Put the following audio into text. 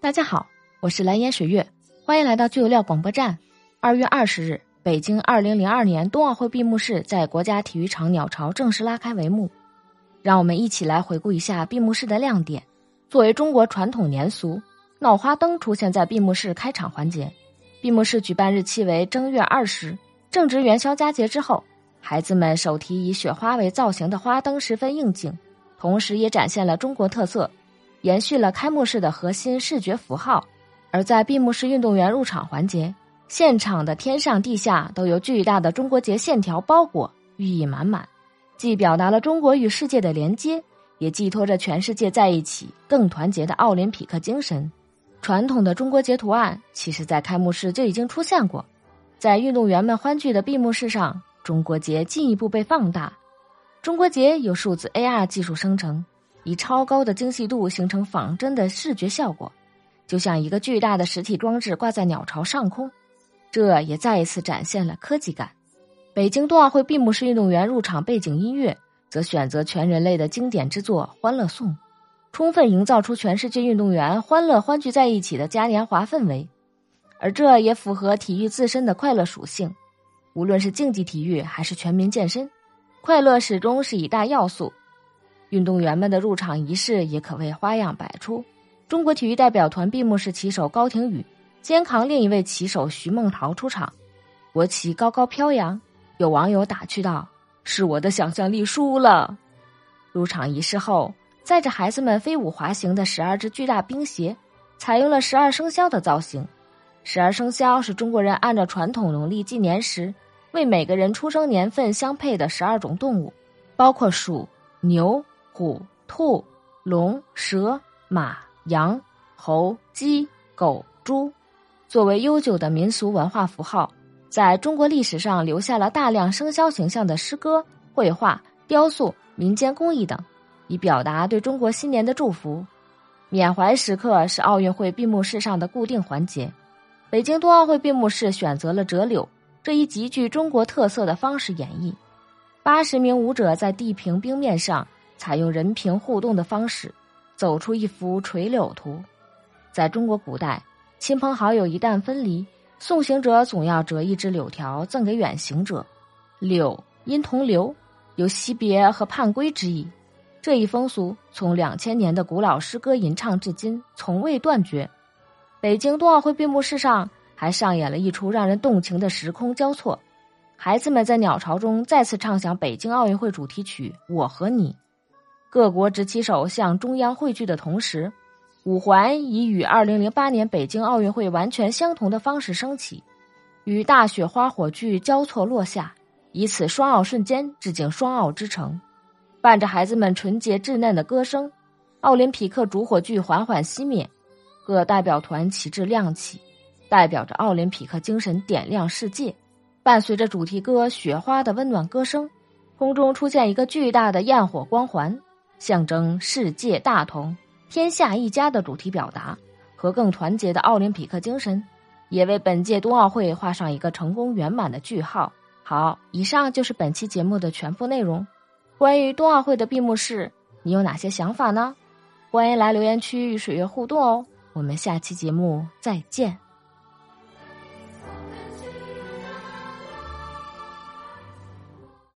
大家好，我是蓝颜水月，欢迎来到旧有料广播站。二月二十日，北京二零零二年冬奥会闭幕式在国家体育场鸟巢正式拉开帷幕。让我们一起来回顾一下闭幕式的亮点。作为中国传统年俗，闹花灯出现在闭幕式开场环节。闭幕式举办日期为正月二十，正值元宵佳节之后。孩子们手提以雪花为造型的花灯十分应景，同时也展现了中国特色，延续了开幕式的核心视觉符号。而在闭幕式运动员入场环节，现场的天上地下都由巨大的中国结线条包裹，寓意满满，既表达了中国与世界的连接，也寄托着全世界在一起更团结的奥林匹克精神。传统的中国结图案，其实在开幕式就已经出现过，在运动员们欢聚的闭幕式上。中国结进一步被放大，中国结由数字 AR 技术生成，以超高的精细度形成仿真的视觉效果，就像一个巨大的实体装置挂在鸟巢上空，这也再一次展现了科技感。北京冬奥会闭幕式运动员入场背景音乐则选择全人类的经典之作《欢乐颂》，充分营造出全世界运动员欢乐欢聚在一起的嘉年华氛围，而这也符合体育自身的快乐属性。无论是竞技体育还是全民健身，快乐始终是一大要素。运动员们的入场仪式也可谓花样百出。中国体育代表团闭幕式旗手高亭宇肩扛另一位旗手徐梦桃出场，国旗高高飘扬。有网友打趣道：“是我的想象力输了。”入场仪式后，载着孩子们飞舞滑行的十二只巨大冰鞋，采用了十二生肖的造型。十二生肖是中国人按照传统农历纪年时。为每个人出生年份相配的十二种动物，包括鼠、牛、虎、兔、龙、蛇、马、羊、猴、鸡、狗、猪，作为悠久的民俗文化符号，在中国历史上留下了大量生肖形象的诗歌、绘画、雕塑、民间工艺等，以表达对中国新年的祝福。缅怀时刻是奥运会闭幕式上的固定环节，北京冬奥会闭幕式选择了折柳。这一极具中国特色的方式演绎，八十名舞者在地平冰面上采用人屏互动的方式，走出一幅垂柳图。在中国古代，亲朋好友一旦分离，送行者总要折一枝柳条赠给远行者。柳因同流，有惜别和盼归之意。这一风俗从两千年的古老诗歌吟唱至今，从未断绝。北京冬奥会闭幕式上。还上演了一出让人动情的时空交错，孩子们在鸟巢中再次唱响北京奥运会主题曲《我和你》，各国执旗手向中央汇聚的同时，五环以与二零零八年北京奥运会完全相同的方式升起，与大雪花火炬交错落下，以此双奥瞬间致敬双奥之城。伴着孩子们纯洁稚嫩的歌声，奥林匹克主火炬缓缓熄灭，各代表团旗帜亮起。代表着奥林匹克精神点亮世界，伴随着主题歌《雪花》的温暖歌声，空中出现一个巨大的焰火光环，象征世界大同、天下一家的主题表达和更团结的奥林匹克精神，也为本届冬奥会画上一个成功圆满的句号。好，以上就是本期节目的全部内容。关于冬奥会的闭幕式，你有哪些想法呢？欢迎来留言区与水月互动哦。我们下期节目再见。